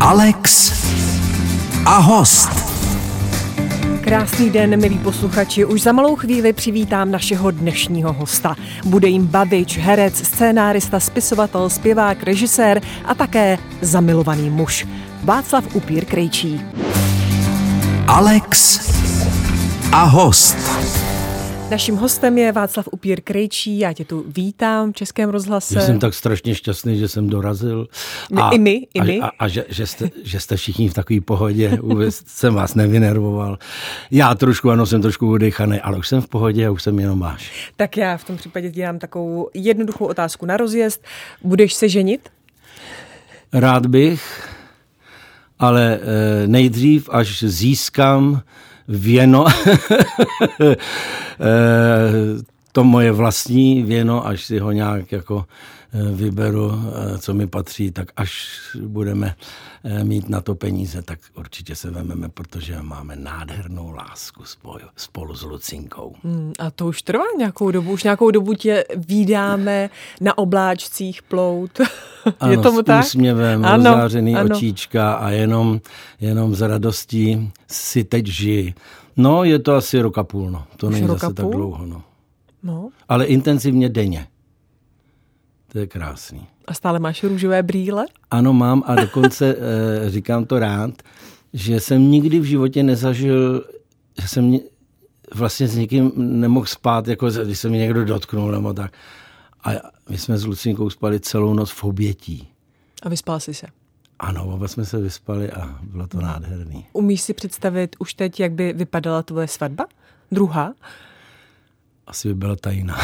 Alex a host. Krásný den, milí posluchači. Už za malou chvíli přivítám našeho dnešního hosta. Bude jim bavič, herec, scénárista, spisovatel, zpěvák, režisér a také zamilovaný muž. Václav Upír Krejčí. Alex a host. Naším hostem je Václav Upír Krejčí. Já tě tu vítám v Českém rozhlase. Já jsem tak strašně šťastný, že jsem dorazil. A, I my, i my. A, a, a že, že, jste, že jste všichni v takové pohodě. Vůbec jsem vás nevynervoval. Já trošku, ano, jsem trošku udechaný, ale už jsem v pohodě a už jsem jenom máš. Tak já v tom případě dělám takovou jednoduchou otázku na rozjezd. Budeš se ženit? Rád bych, ale eh, nejdřív, až získám věno, eh, to moje vlastní věno, až si ho nějak jako vyberu, eh, co mi patří, tak až budeme mít na to peníze, tak určitě se vememe, protože máme nádhernou lásku spolu, spolu s Lucinkou. Hmm, a to už trvá nějakou dobu? Už nějakou dobu tě výdáme na obláčcích plout? Ano, Je tomu s tak? úsměvem, Ano, rozářený ano. očíčka a jenom, jenom z radostí si teď žiji. No, je to asi rok a půl, no. To Už není zase tak dlouho, no. No. Ale intenzivně denně. To je krásný. A stále máš růžové brýle? Ano, mám a dokonce eh, říkám to rád, že jsem nikdy v životě nezažil, že jsem vlastně s nikým nemohl spát, jako když se mi někdo dotknul nebo tak. A my jsme s Lucinkou spali celou noc v obětí. A vyspal jsi se. Ano, oba jsme se vyspali a bylo to nádherný. Umíš si představit už teď, jak by vypadala tvoje svatba? Druhá? Asi by byla tajná.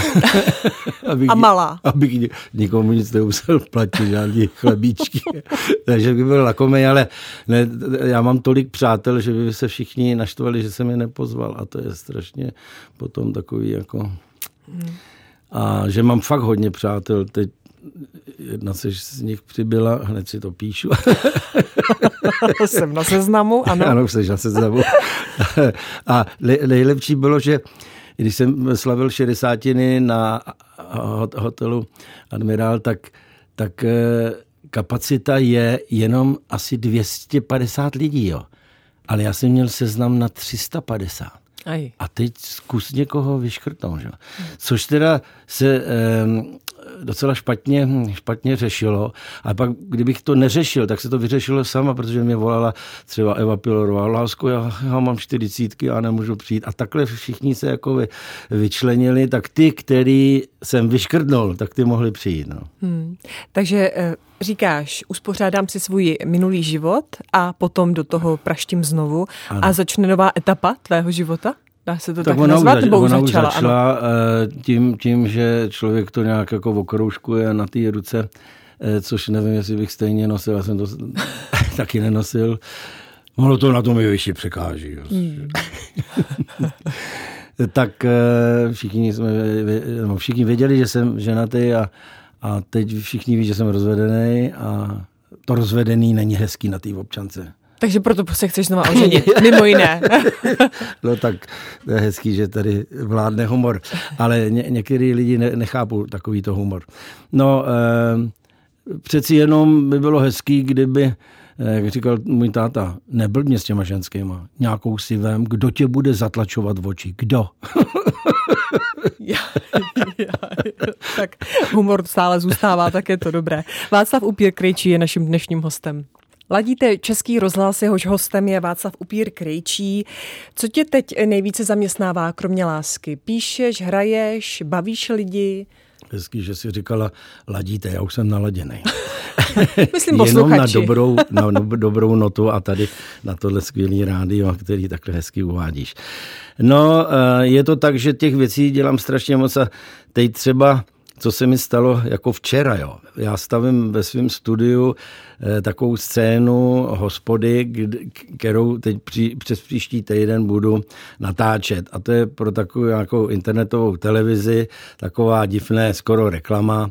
abych, A malá. Abych ni- nikomu nic nemusel platit, žádný chlebíčky. Takže by byl lakomej, ale ne, já mám tolik přátel, že by se všichni naštvali, že jsem je nepozval. A to je strašně potom takový jako... A že mám fakt hodně přátel. Teď jedna se z nich přibyla, hned si to píšu. Jsem na seznamu, ano. Ano, jsi na seznamu. A nej- nejlepší bylo, že když jsem slavil šedesátiny na hot- hotelu Admirál, tak, tak eh, kapacita je jenom asi 250 lidí, jo. Ale já jsem měl seznam na 350. Aj. A teď zkus někoho vyškrtnout. Že? Což teda se um, docela špatně, špatně řešilo. A pak, kdybych to neřešil, tak se to vyřešilo sama, protože mě volala třeba Eva Pilorová. Lásko, já, já mám čtyřicítky a nemůžu přijít. A takhle všichni se jako vy, vyčlenili, tak ty, který jsem vyškrtnul, tak ty mohli přijít. No. Hmm. Takže eh, říkáš, uspořádám si svůj minulý život a potom do toho praštím znovu ano. a začne nová etapa tvého života? Dá se to tak, tak ona, nazvat? už, zač- ona už začala, ano. začala eh, tím, tím, že člověk to nějak jako okroužkuje na té ruce, eh, což nevím, jestli bych stejně nosil, já jsem to taky nenosil. Ono to na tom i vyšší překáží. Hmm. tak eh, všichni, jsme, no, všichni věděli, že jsem ženatý a, a teď všichni ví, že jsem rozvedený a to rozvedený není hezký na té občance. Takže proto se chceš znova oženit, mimo jiné. No tak to je hezký, že tady vládne humor, ale ně, některý lidi ne, nechápou takovýto humor. No, eh, přeci jenom by bylo hezký, kdyby, eh, jak říkal můj táta, neblbně s těma ženskýma, nějakou si vem, kdo tě bude zatlačovat v oči, kdo? Já, já, tak humor stále zůstává, tak je to dobré. Václav Upír Krejčí je naším dnešním hostem. Ladíte Český rozhlas, jehož hostem je Václav Upír Krejčí. Co tě teď nejvíce zaměstnává, kromě lásky? Píšeš, hraješ, bavíš lidi? Hezký, že si říkala, ladíte, já už jsem naladěný. Myslím Jenom na dobrou, na no- dobrou notu a tady na tohle skvělý rádio, který takhle hezky uvádíš. No, eh, je to tak, že těch věcí dělám strašně moc a teď třeba co se mi stalo jako včera. Jo. Já stavím ve svém studiu eh, takovou scénu hospody, kd- kterou teď při, přes příští týden budu natáčet. A to je pro takovou nějakou internetovou televizi, taková divné skoro reklama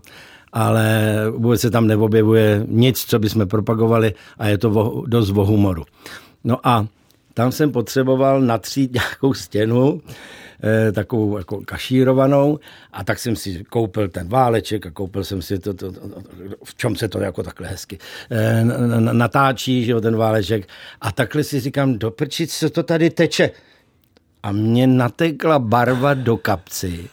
ale vůbec se tam neobjevuje nic, co bychom propagovali a je to o, dost o humoru. No a tam jsem potřeboval natřít nějakou stěnu, takovou jako kašírovanou. A tak jsem si koupil ten váleček a koupil jsem si to, to, to v čem se to jako takhle hezky eh, natáčí, že jo, ten váleček. A takhle si říkám, doprčit, co to tady teče? A mě natekla barva do kapci.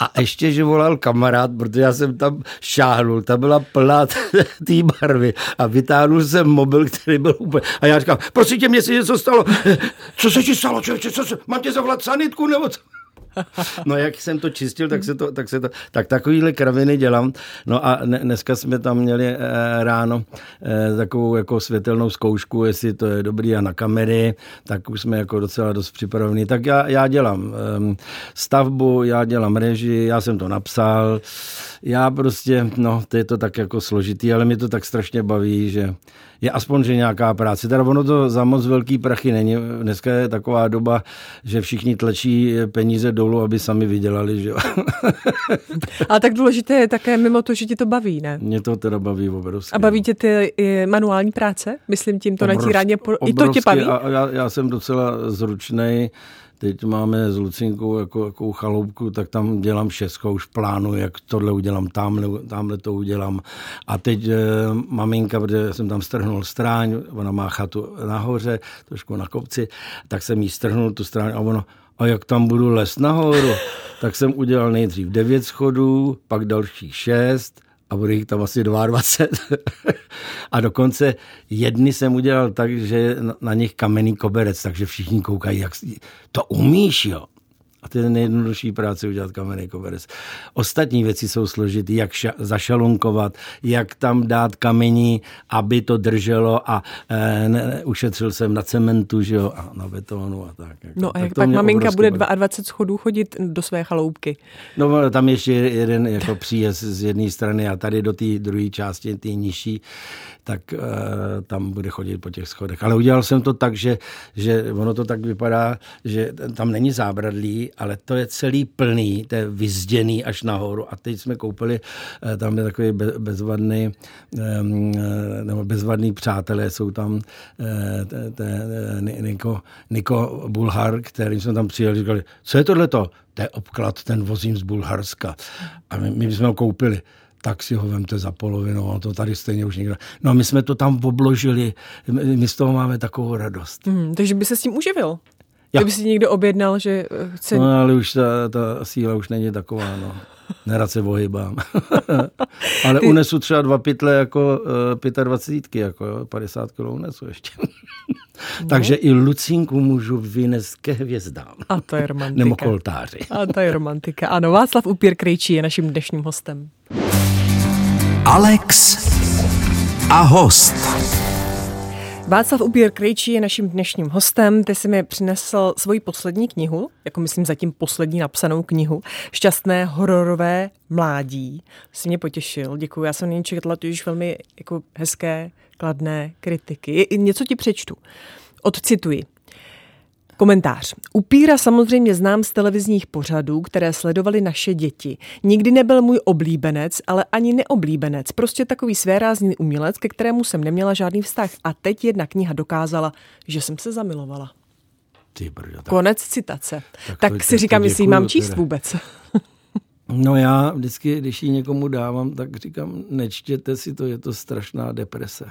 A ještě, že volal kamarád, protože já jsem tam šáhnul, ta byla plná té barvy a vytáhnul jsem mobil, který byl úplně... A já říkám, prosím tě, mě se něco stalo. Co se ti stalo, člověče, co se... Mám tě zavolat sanitku nebo co? No jak jsem to čistil, tak se to, tak se to, tak takovýhle kraviny dělám. No a dneska jsme tam měli eh, ráno eh, takovou jako světelnou zkoušku, jestli to je dobrý a na kamery, tak už jsme jako docela dost připravení. Tak já, já dělám ehm, stavbu, já dělám režii, já jsem to napsal, já prostě, no, to je to tak jako složitý, ale mě to tak strašně baví, že je aspoň, že nějaká práce. Teda ono to za moc velký prachy není. Dneska je taková doba, že všichni tlačí peníze dolů, aby sami vydělali, že jo. Ale tak důležité je také mimo to, že ti to baví, ne? Mě to teda baví obrovsky. A baví tě ty manuální práce? Myslím tím to obrovsky, natírání. I to tě baví? A já, já jsem docela zručnej Teď máme s Lucinkou jako, jako chaloupku, tak tam dělám všechno, už plánuji, jak tohle udělám, tamhle, tamhle to udělám. A teď e, maminka, protože jsem tam strhnul stráň, ona má chatu nahoře, trošku na kopci, tak jsem jí strhnul tu stráň a ono, a jak tam budu les nahoru, tak jsem udělal nejdřív devět schodů, pak dalších šest, a bude jich tam asi 22. a dokonce jedny jsem udělal tak, že na nich kamenný koberec, takže všichni koukají, jak to umíš, jo. A to je nejjednodušší práce udělat kamenný koberec. Ostatní věci jsou složité, jak ša- zašalunkovat, jak tam dát kamení, aby to drželo a e, ne, ušetřil jsem na cementu, že jo, a na betonu a tak. Jako. No a jak pak maminka bude 22 schodů chodit do své chaloupky? No tam ještě jeden jako příjezd z jedné strany a tady do té druhé části, té nižší, tak e, tam bude chodit po těch schodech. Ale udělal jsem to tak, že, že ono to tak vypadá, že tam není zábradlí, ale to je celý plný, to je vyzděný až nahoru. A teď jsme koupili, e, tam je takový bezvadný, e, nebo bezvadný přátelé, jsou tam e, Niko, Niko Bulhar, kterým jsme tam přijeli, říkali, co je tohleto? To je obklad, ten vozím z Bulharska. A my, my jsme ho koupili tak si ho vemte za polovinu, a to tady stejně už někdo. No a my jsme to tam obložili, my z toho máme takovou radost. Hmm, takže by se s tím uživil? Ja. Kdyby si někdo objednal, že eh, chce... No ale už ta, ta síla už není taková, no. Nerad se ohybám. ale Ty... unesu třeba dva pytle jako uh, 25, jako 50 kg unesu ještě. No. Takže i Lucínku můžu vynést ke hvězdám. A to je romantika. Nebo koltáři. A to je romantika. Ano, Václav Upír Krejčí je naším dnešním hostem. Alex a host. Václav Upír Krejčí je naším dnešním hostem. Ty jsi mi přinesl svoji poslední knihu, jako myslím zatím poslední napsanou knihu, Šťastné hororové mládí. Jsi mě potěšil, děkuji. Já jsem nyní četla už velmi jako hezké, kladné kritiky. Něco ti přečtu. Odcituji. Komentář. Upíra samozřejmě znám z televizních pořadů, které sledovaly naše děti. Nikdy nebyl můj oblíbenec, ale ani neoblíbenec. Prostě takový svérázný umělec, ke kterému jsem neměla žádný vztah. A teď jedna kniha dokázala, že jsem se zamilovala. Ty brdo, tak, Konec citace. Tak, tak si říkám, jestli ji mám číst teda. vůbec. No já vždycky, když ji někomu dávám, tak říkám, nečtěte si to, je to strašná deprese.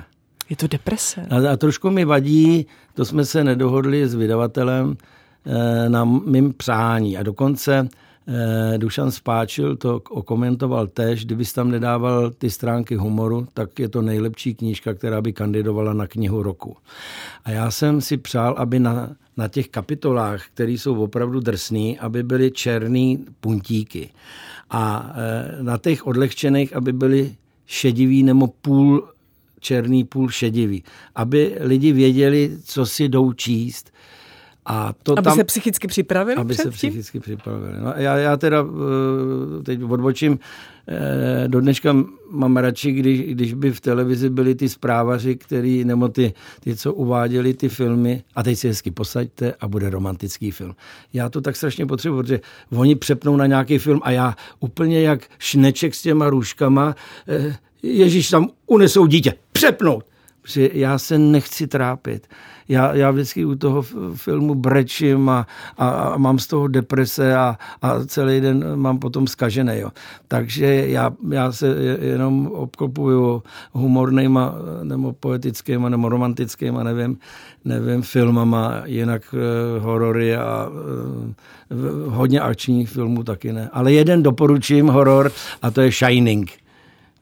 Je to deprese. A, a trošku mi vadí, to jsme se nedohodli s vydavatelem e, na mým přání. A dokonce e, Dušan Spáčil to okomentoval tež, kdybys tam nedával ty stránky humoru, tak je to nejlepší knížka, která by kandidovala na knihu roku. A já jsem si přál, aby na, na těch kapitolách, které jsou opravdu drsný, aby byly černý puntíky. A e, na těch odlehčených, aby byly šedivý nebo půl černý, půl šedivý. Aby lidi věděli, co si jdou číst. A to aby tam, se psychicky připravili Aby se psychicky připravili. No, já, já teda eh, teď odbočím, eh, do dneška mám radši, když, když by v televizi byli ty zprávaři, který, nebo ty, ty, co uváděli ty filmy, a teď si hezky posaďte a bude romantický film. Já to tak strašně potřebuji, protože oni přepnou na nějaký film a já úplně jak šneček s těma růžkama, eh, Ježíš tam unesou dítě, přepnout. že já se nechci trápit. Já, já vždycky u toho filmu brečím a, a, a mám z toho deprese a, a celý den mám potom zkažené. Jo. Takže já, já se jenom obklopuju humornýma nebo poetickýma nebo romantickýma, nevím, nevím, filmama, jinak uh, horory a uh, hodně akčních filmů taky ne. Ale jeden doporučím horor a to je Shining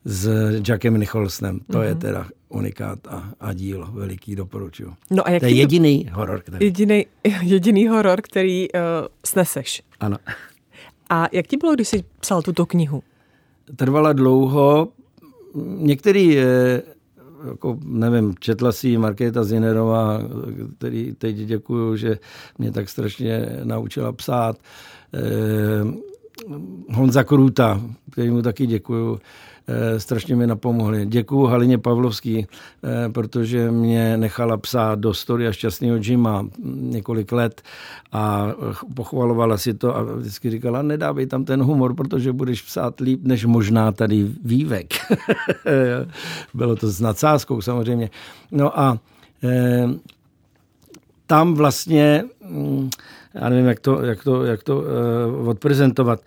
s Jackem Nicholsonem. To mm-hmm. je mhm. teda unikát a, a dílo veliký, doporučuju. No a jak to je jediný to... horor. Který... Jediný, jediný horor, který uh, sneseš. Ano. A jak ti bylo, když jsi psal tuto knihu? Trvala dlouho. Některý, jako, nevím, četla si Markéta Zinerová, který teď děkuju, že mě tak strašně naučila psát. Eh, Honza Kruta, který mu taky děkuju. Eh, strašně mi napomohli. Děkuju Halině Pavlovský, eh, protože mě nechala psát do story a šťastného Jima několik let a pochvalovala si to a vždycky říkala, nedávej tam ten humor, protože budeš psát líp, než možná tady vývek. Bylo to s nadsázkou samozřejmě. No a eh, tam vlastně mm, já nevím, jak to, jak to, jak to uh, odprezentovat.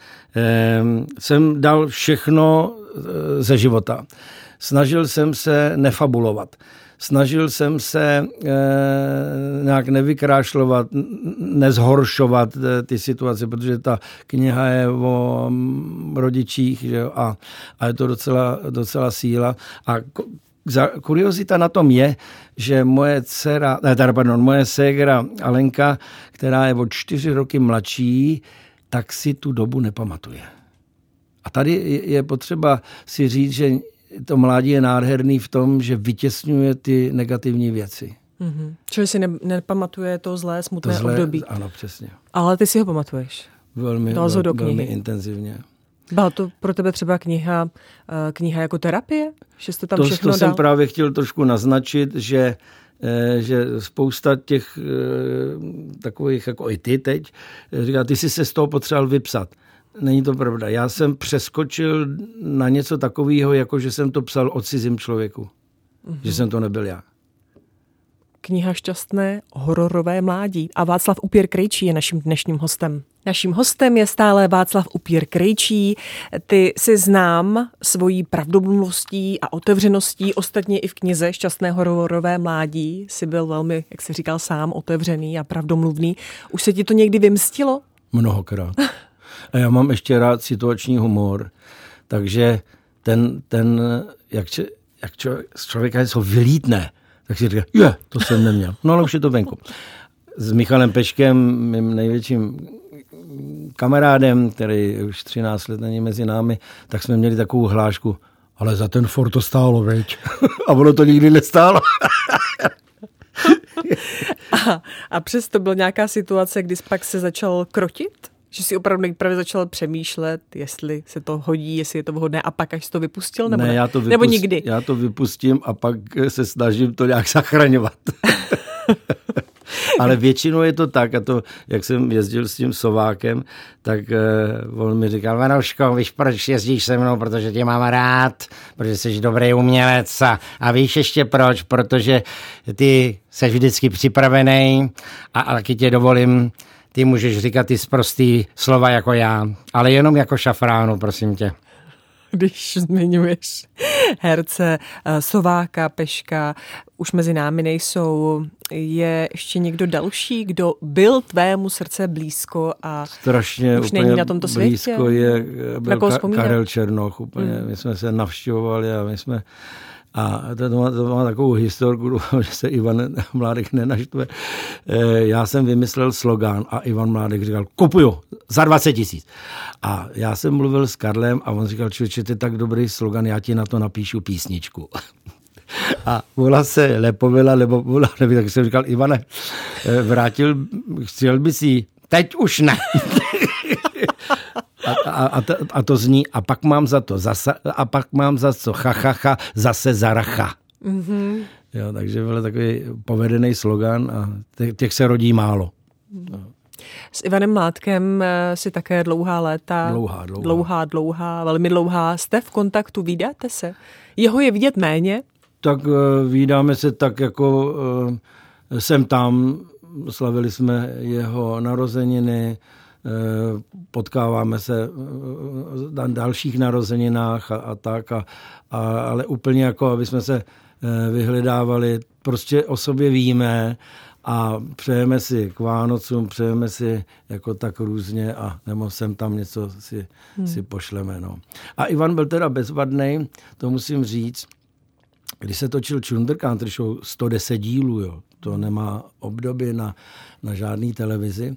Um, jsem dal všechno uh, ze života. Snažil jsem se nefabulovat. Snažil jsem se e, nějak nevykrášlovat, nezhoršovat e, ty situace, protože ta kniha je o rodičích že a, a je to docela, docela síla. A kuriozita na tom je, že moje dcera, ne, teda, pardon, moje ségra Alenka, která je o čtyři roky mladší, tak si tu dobu nepamatuje. A tady je potřeba si říct, že to mládí je nádherný v tom, že vytěsňuje ty negativní věci. Mm-hmm. Čili si ne, nepamatuje to zlé, smutné to zlé, období. Ano, přesně. Ale ty si ho pamatuješ. Velmi, vel, velmi intenzivně. Byla to pro tebe třeba kniha, eh, kniha jako terapie? Že jsi to tam to, všechno to dal? jsem právě chtěl trošku naznačit, že eh, že spousta těch eh, takových, jako i ty teď, říká, ty jsi se z toho potřeboval vypsat. Není to pravda. Já jsem přeskočil na něco takového, jako že jsem to psal o cizím člověku. Mm-hmm. Že jsem to nebyl já. Kniha Šťastné hororové mládí. A Václav Upír Krejčí je naším dnešním hostem. Naším hostem je stále Václav Upír Krejčí. Ty si znám svojí pravdomluvností a otevřeností, ostatně i v knize Šťastné hororové mládí si byl velmi, jak se říkal sám, otevřený a pravdomluvný. Už se ti to někdy vymstilo? Mnohokrát. A já mám ještě rád situační humor, takže ten, ten jak, če, jak člověk, z člověka něco vylítne, tak si říká, je, to jsem neměl. No ale už je to venku. S Michalem Peškem, mým největším kamarádem, který už 13 let není mezi námi, tak jsme měli takovou hlášku, ale za ten Ford to stálo, veď. a ono to nikdy nestálo. a, a přesto byla nějaká situace, kdy pak se začal krotit? Že jsi opravdu nejprve začal přemýšlet, jestli se to hodí, jestli je to vhodné a pak až to vypustil, nebo, ne, ne? Já to vypust, nebo nikdy? Já to vypustím a pak se snažím to nějak zachraňovat. Ale většinou je to tak, a to, jak jsem jezdil s tím Sovákem, tak uh, on mi říkal, Vanoško, víš, proč jezdíš se mnou, protože tě mám rád, protože jsi dobrý umělec a, a víš ještě proč, protože ty jsi vždycky připravený a, a taky tě dovolím ty můžeš říkat ty zprostý slova jako já, ale jenom jako šafránu, prosím tě. Když zmiňuješ herce eh, Sováka, Peška, už mezi námi nejsou. Je ještě někdo další, kdo byl tvému srdce blízko a Strašně už není na tomto světě? Blízko je, byl Ka- Karel Černoch úplně. Hmm. My jsme se navštěvovali a my jsme a to, má, to má takovou historku, že se Ivan Mládek nenaštve. Eh, já jsem vymyslel slogan a Ivan Mládek říkal, kupuju za 20 tisíc. A já jsem mluvil s Karlem a on říkal, člověče, je tak dobrý slogan, já ti na to napíšu písničku. A vola se lepovila, nebo vola, nevím, tak jsem říkal, Ivane, eh, vrátil, chtěl by si teď už ne. A, a, a, to, a to zní, a pak mám za to zase, a pak mám za co, ha, ha, ha, zase zaracha. Mm-hmm. Jo, takže byl takový povedený slogan a těch se rodí málo. No. S Ivanem Mládkem eh, si také dlouhá léta. Dlouhá, dlouhá. Dlouhá, dlouhá, velmi dlouhá. Jste v kontaktu, vydáte se? Jeho je vidět méně? tak uh, vídáme se tak jako uh, sem tam, slavili jsme jeho narozeniny, potkáváme se na dalších narozeninách a, a tak, a, a, ale úplně jako, aby jsme se vyhledávali, prostě o sobě víme a přejeme si k Vánocům, přejeme si jako tak různě a nebo sem tam něco si, hmm. si pošleme. No. A Ivan byl teda bezvadný, to musím říct. Když se točil Chunder Country Show 110 dílů, jo, to nemá období na, na žádný televizi,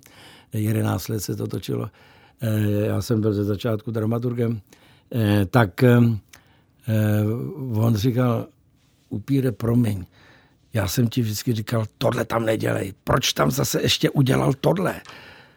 11 let se to točilo, eh, já jsem byl ze začátku dramaturgem, eh, tak eh, on říkal, upíre, promiň, já jsem ti vždycky říkal, tohle tam nedělej, proč tam zase ještě udělal tohle?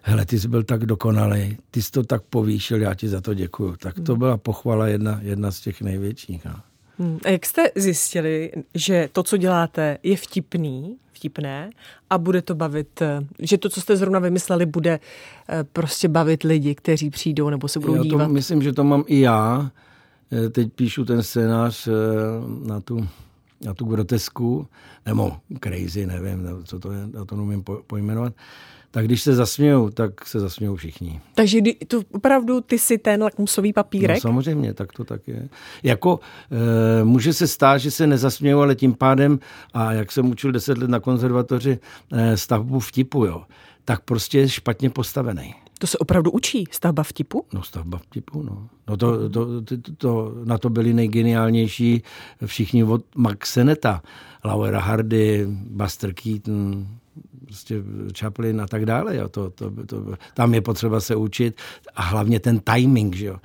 Hele, ty jsi byl tak dokonalý, ty jsi to tak povýšil, já ti za to děkuju. Tak to byla pochvala jedna, jedna z těch největších. No. Hmm. A jak jste zjistili, že to, co děláte, je vtipný, vtipné a bude to bavit, eh, že to, co jste zrovna vymysleli, bude eh, prostě bavit lidi, kteří přijdou nebo se budou já dívat? To myslím, že to mám i já. Eh, teď píšu ten scénář na tu na tu grotesku, nebo crazy, nevím, co to je, já to nemůžu pojmenovat, tak když se zasmějou, tak se zasmějou všichni. Takže to opravdu ty si ten lakmusový papírek? No, samozřejmě, tak to tak je. Jako e, může se stát, že se nezasmějou, ale tím pádem, a jak jsem učil deset let na konzervatoři e, stavbu vtipu, jo, tak prostě je špatně postavený. To se opravdu učí, stavba vtipu? No stavba vtipu, no. no to, to, to, to, na to byli nejgeniálnější všichni od Max Seneta, Laura Hardy, Buster Keaton, prostě Chaplin a tak dále. Jo. To, to, to, tam je potřeba se učit a hlavně ten timing, že jo.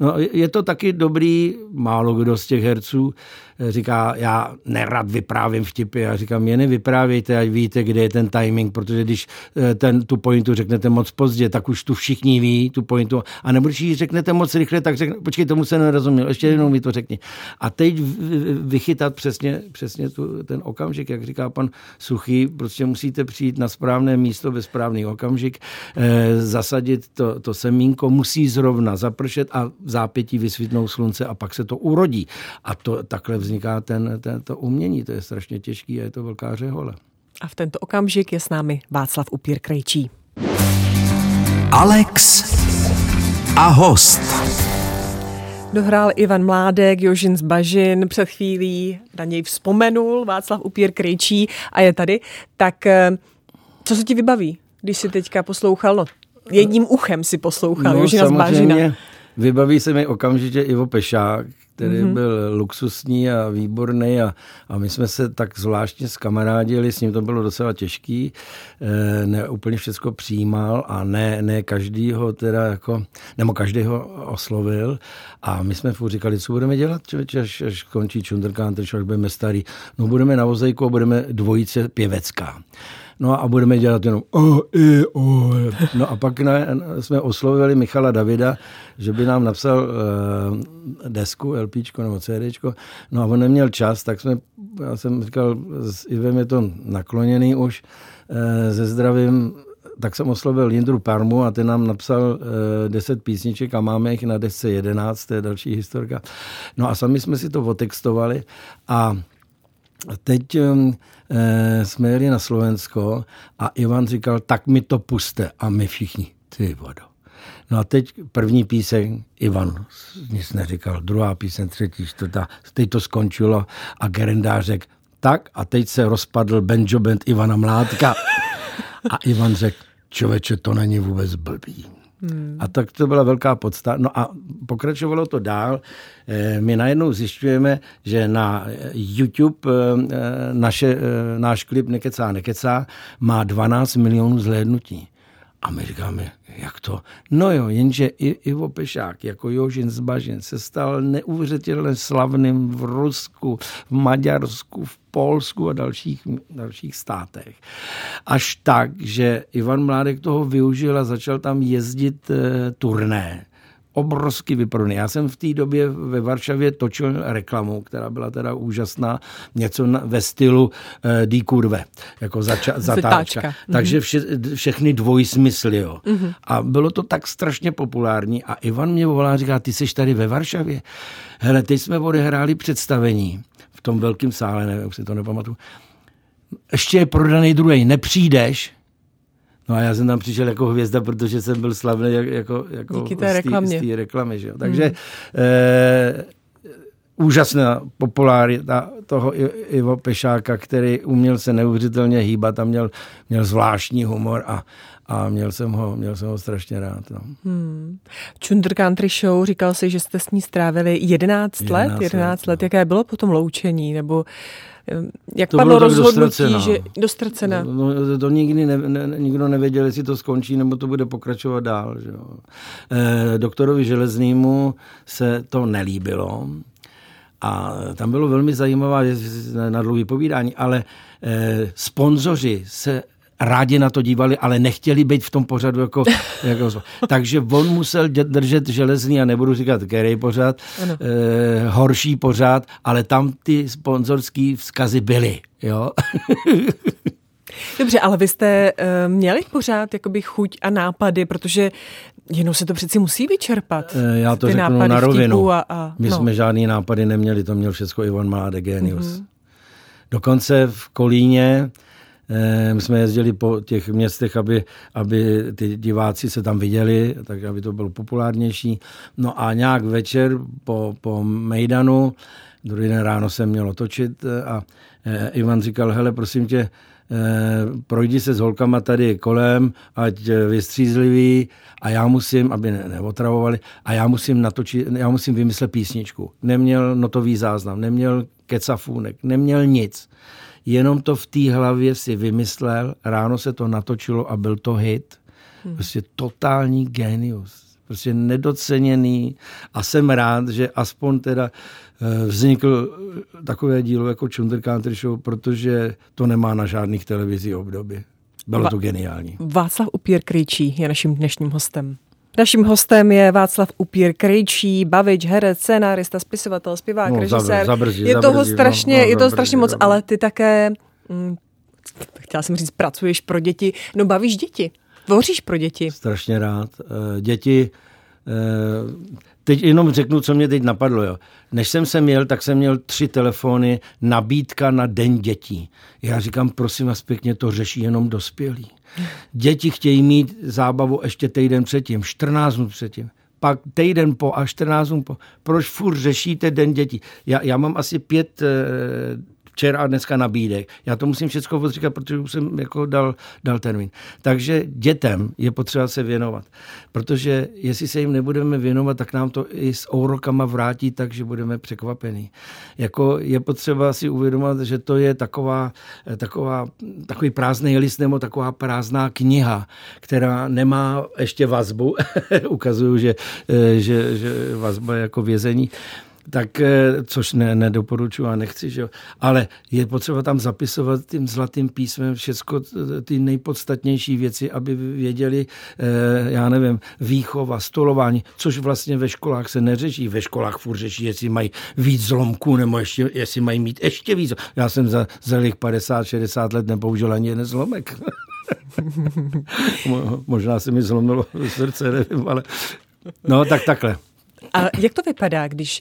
No, je to taky dobrý, málo kdo z těch herců říká, já nerad vyprávím vtipy. Já říkám, je nevyprávějte, ať víte, kde je ten timing, protože když eh, ten, tu pointu řeknete moc pozdě, tak už tu všichni ví, tu pointu. A nebo když ji řeknete moc rychle, tak řekne, počkej, tomu se nerozuměl, ještě jednou mi to řekni. A teď vychytat přesně, přesně tu, ten okamžik, jak říká pan Suchý, prostě musíte přijít na správné místo ve správný okamžik, eh, zasadit to, to semínko, musí zrovna zapršet a v zápětí vysvítnout slunce a pak se to urodí. A to takhle vzniká ten, ten, to umění. To je strašně těžký a je to velká řehole. A v tento okamžik je s námi Václav Upír Krejčí. Alex a host. Dohrál Ivan Mládek, Jožin z Bažin, před chvílí na něj vzpomenul Václav Upír Krejčí a je tady. Tak eh, co se ti vybaví, když si teďka poslouchal? No, jedním uchem si poslouchal no, Jožina z Bažina. Vybaví se mi okamžitě Ivo Pešák, který mm-hmm. byl luxusní a výborný a, a my jsme se tak zvláštně skamarádili, s ním to bylo docela těžký, e, ne úplně všechno přijímal a ne, ne každý ho teda jako, nebo každý ho oslovil a my jsme furt říkali, co budeme dělat, člověče, až, až končí Čunderkán, až budeme starý. No budeme na vozejku a budeme dvojice pěvecká. No a budeme dělat jenom o, i, o. No a pak ne, jsme oslovili Michala Davida, že by nám napsal uh, desku, LPčko nebo CDčko. No a on neměl čas, tak jsme, já jsem říkal, s Ivem je to nakloněný už, uh, ze zdravím tak jsem oslovil Jindru Parmu a ten nám napsal uh, 10 písniček a máme jich na desce 11, to je další historka. No a sami jsme si to otextovali a teď e, jsme jeli na Slovensko a Ivan říkal, tak mi to puste. A my všichni, ty vodo. No a teď první píseň, Ivan nic neříkal, druhá píseň, třetí, čtvrtá, teď to skončilo a Gerendář řekl, tak a teď se rozpadl Benjo Band Ivana Mládka. A Ivan řekl, člověče, to není vůbec blbý. Hmm. A tak to byla velká podsta. No a pokračovalo to dál. Eh, my najednou zjišťujeme, že na YouTube eh, naše, eh, náš klip Nekecá, nekecá má 12 milionů zhlédnutí. A my říkáme, jak to? No jo, jenže Ivo Pešák jako Jožin z Bažin se stal neuvěřitelně slavným v Rusku, v Maďarsku, v Polsku a dalších, dalších státech. Až tak, že Ivan Mládek toho využil a začal tam jezdit e, turné obrovsky vyprodaný. Já jsem v té době ve Varšavě točil reklamu, která byla teda úžasná, něco na, ve stylu uh, D kurve, jako zača, zatáčka. Mhm. Takže vše, všechny dvojsmysly, jo. Mm-hmm. A bylo to tak strašně populární a Ivan mě volá a říká, ty jsi tady ve Varšavě? Hele, teď jsme odehráli představení tom velkém sále, nevím, už si to nepamatuju. Ještě je prodaný druhý, nepřijdeš, No a já jsem tam přišel jako hvězda, protože jsem byl slavný jako, jako Díky té reklamě. Z té reklamy. Že jo? Takže hmm. eh, úžasná popularita toho Ivo Pešáka, který uměl se neuvěřitelně hýbat a měl, měl zvláštní humor a, a měl jsem ho, měl jsem ho strašně rád. No. Hmm. Chunder Country Show, říkal si, že jste s ní strávili 11, 11 let, 11 let. No. Jaké bylo potom loučení, nebo jak to padlo rozhodnutí, že dostrcena? No, no, to nikdy ne, ne, nikdo nevěděl, jestli to skončí, nebo to bude pokračovat dál. Že jo. E, doktorovi Železnému se to nelíbilo, a tam bylo velmi zajímavé na dlouhé povídání, ale e, sponzoři se rádi na to dívali, ale nechtěli být v tom pořadu jako, jako Takže on musel držet železný, a nebudu říkat který pořad, e, horší pořad, ale tam ty sponzorský vzkazy byly. Jo? Dobře, ale vy jste uh, měli pořád jakoby chuť a nápady, protože jenom se to přeci musí vyčerpat. Uh, já to řeknu na rovinu. A, a, My no. jsme žádný nápady neměli, to měl všechno Ivan Mláde Genius. Mm-hmm. Dokonce v Kolíně my jsme jezdili po těch městech, aby, aby ty diváci se tam viděli, tak aby to bylo populárnější. No a nějak večer po, po Mejdanu, druhý den ráno jsem měl otočit a Ivan říkal, hele, prosím tě, projdi se s holkama tady kolem, ať vystřízlivý a já musím, aby ne, neotravovali, a já musím natočit, já musím vymyslet písničku. Neměl notový záznam, neměl kecafůnek, neměl nic jenom to v té hlavě si vymyslel, ráno se to natočilo a byl to hit. Hmm. Prostě totální genius. Prostě nedoceněný a jsem rád, že aspoň teda eh, vznikl takové dílo jako Chunder Country Show, protože to nemá na žádných televizí období. Bylo to geniální. Václav Upír Krejčí je naším dnešním hostem. Naším hostem je Václav Upír Krejčí, bavič, herec, scénárista, spisovatel, zpěvák, no, režisér. Zabrzdí, je toho zabrzdí, strašně, no, no, je toho strašně moc, ale ty také, hm, chtěla jsem říct, pracuješ pro děti, no bavíš děti, tvoříš pro děti. Strašně rád. Eh, děti, eh, teď jenom řeknu, co mě teď napadlo. Jo. Než jsem se měl, tak jsem měl tři telefony, nabídka na den dětí. Já říkám, prosím vás pěkně, to řeší jenom dospělí. Děti chtějí mít zábavu ještě týden předtím, 14 dnů předtím pak týden po a 14 dnů po. Proč furt řešíte den dětí? Já, já mám asi pět eh, včera a dneska nabídek. Já to musím všechno odříkat, protože už jsem jako dal, dal termín. Takže dětem je potřeba se věnovat, protože jestli se jim nebudeme věnovat, tak nám to i s ourokama vrátí tak, že budeme překvapení. Jako je potřeba si uvědomovat, že to je taková, taková, takový prázdný list nebo taková prázdná kniha, která nemá ještě vazbu. Ukazuju, že, že, že vazba je jako vězení tak eh, což ne, nedoporučuji a nechci, že jo. ale je potřeba tam zapisovat tím zlatým písmem všechno eh, ty nejpodstatnější věci, aby věděli, eh, já nevím, výchova, stolování, což vlastně ve školách se neřeší. Ve školách furt řeší, jestli mají víc zlomků, nebo ještě, jestli mají mít ještě víc. Já jsem za zelých 50-60 let nepoužil ani jeden zlomek. Možná se mi zlomilo srdce, nevím, ale no tak takhle. A jak to vypadá, když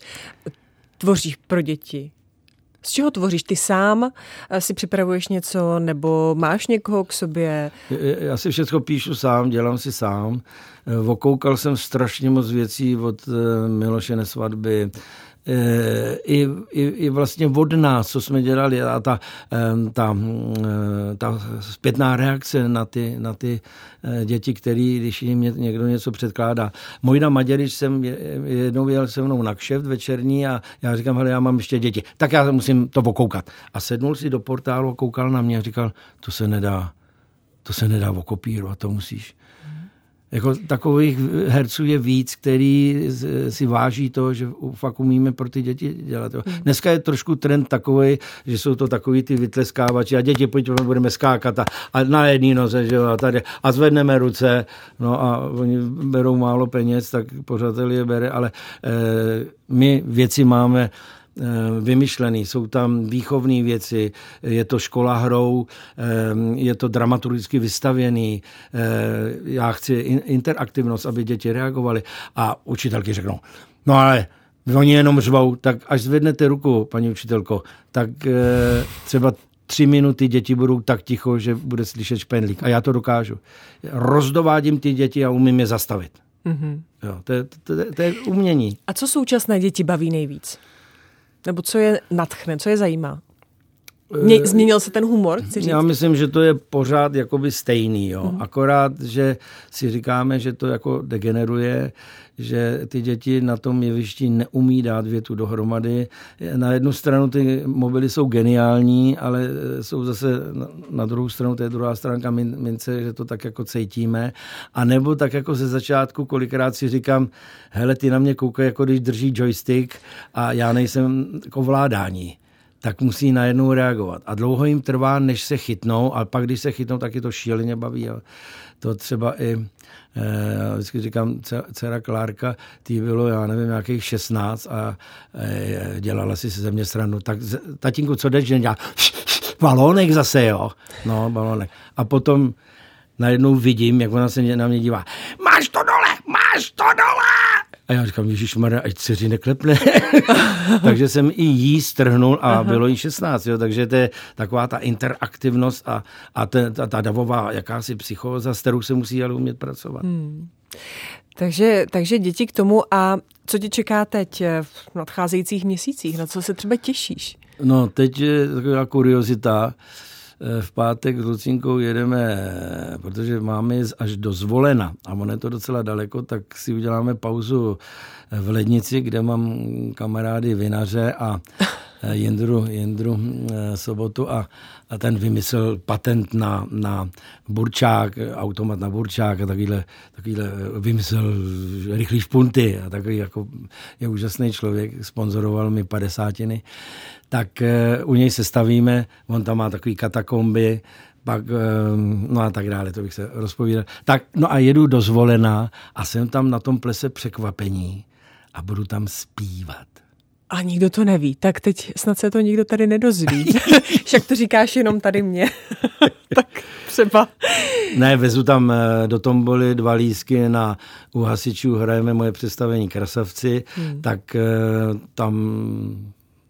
tvoříš pro děti? Z čeho tvoříš? Ty sám si připravuješ něco nebo máš někoho k sobě? Já si všechno píšu sám, dělám si sám. Vokoukal jsem strašně moc věcí od eh, Miloše Nesvadby, Eh, i, i, i vlastně od nás, co jsme dělali a ta, ta, eh, ta zpětná reakce na ty, na ty eh, děti, který, když jim někdo něco předkládá. Mojda Maďarič jsem jednou jel se mnou na kšeft večerní a já říkám, hele, já mám ještě děti, tak já musím to okoukat. A sednul si do portálu a koukal na mě a říkal, to se nedá, to se nedá okopírovat, to musíš jako takových herců je víc, který si váží to, že fakt umíme pro ty děti dělat. Hmm. Dneska je trošku trend takový, že jsou to takový ty vytleskávači a děti, pojďme, budeme skákat a, a na jedné noze, že jo, a tady a zvedneme ruce, no a oni berou málo peněz, tak pořadatel je bere, ale e, my věci máme vymyšlený, jsou tam výchovné věci, je to škola hrou, eh, je to dramaturgicky vystavěný, eh, já chci interaktivnost, aby děti reagovaly a učitelky řeknou, no ale Oni jenom řvou, tak až zvednete ruku, paní učitelko, tak třeba tři minuty děti budou tak ticho, že bude slyšet špenlík. A já to dokážu. Rozdovádím ty děti a umím je zastavit. Mm-hmm. Jo, to, je, to, to, to je umění. A co současné děti baví nejvíc? Nebo co je natchne, co je zajímá? Mě, změnil se ten humor? Chci říct? Já myslím, že to je pořád jakoby stejný. Jo. Mm. Akorát, že si říkáme, že to jako degeneruje, že ty děti na tom jevišti neumí dát větu dohromady. Na jednu stranu ty mobily jsou geniální, ale jsou zase na druhou stranu, to je druhá stránka mince, že to tak jako cítíme. A nebo tak jako ze začátku kolikrát si říkám, hele, ty na mě koukají, jako když drží joystick a já nejsem k ovládání tak musí najednou reagovat. A dlouho jim trvá, než se chytnou, ale pak, když se chytnou, tak je to šíleně baví. A to třeba i, eh, vždycky říkám, dcera Klárka, tý bylo, já nevím, nějakých 16 a eh, dělala si se ze mě stranu. Tak tatínku, co jdeš, dělá balónek zase, jo. No, balónek. A potom najednou vidím, jak ona se na mě dívá. Máš to dole, máš to dole! A já říkám, Ježíš Maria, ať dceři neklepne. takže jsem i jí strhnul a Aha. bylo jí 16, jo, takže to je taková ta interaktivnost a, a ta, ta, ta davová jakási psychóza, s kterou se musí ale umět pracovat. Hmm. Takže, takže děti k tomu a co tě čeká teď v nadcházejících měsících? Na co se třeba těšíš? No, teď je taková kuriozita. Eh, v pátek s Lucinkou jedeme, protože máme až do Zvolena. A ono je to docela daleko, tak si uděláme pauzu v Lednici, kde mám kamarády vinaře a eh, Jindru, Jindru eh, Sobotu a, a ten vymyslel patent na, na burčák, automat na burčák a takovýhle, takovýhle vymyslel rychlý špunty a takový jako je úžasný člověk, sponzoroval mi padesátiny tak eh, u něj se stavíme, on tam má takový katakomby, pak, eh, no a tak dále, to bych se rozpovídal. Tak, no a jedu do Zvolená a jsem tam na tom plese překvapení a budu tam zpívat. A nikdo to neví, tak teď snad se to nikdo tady nedozví. Však to říkáš jenom tady mě. tak třeba. Ne, vezu tam eh, do tomboly dva lísky na u hasičů, hrajeme moje představení Krasavci, hmm. tak tam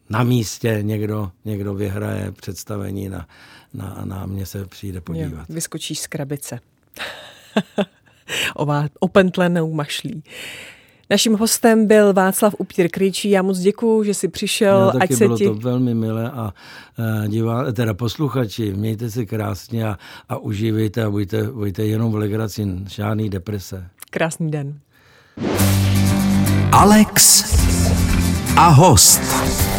na místě někdo, někdo vyhraje představení na, na, na mě se přijde podívat. Jo, vyskočíš z krabice. Opentlenou mašlí. Naším hostem byl Václav Upír Kryčí. Já moc děkuju, že jsi přišel. Já taky ať se bylo ti... to velmi milé a uh, divá, teda posluchači, mějte se krásně a, a užívejte a buďte, buďte jenom v legraci, žádný deprese. Krásný den. Alex a host.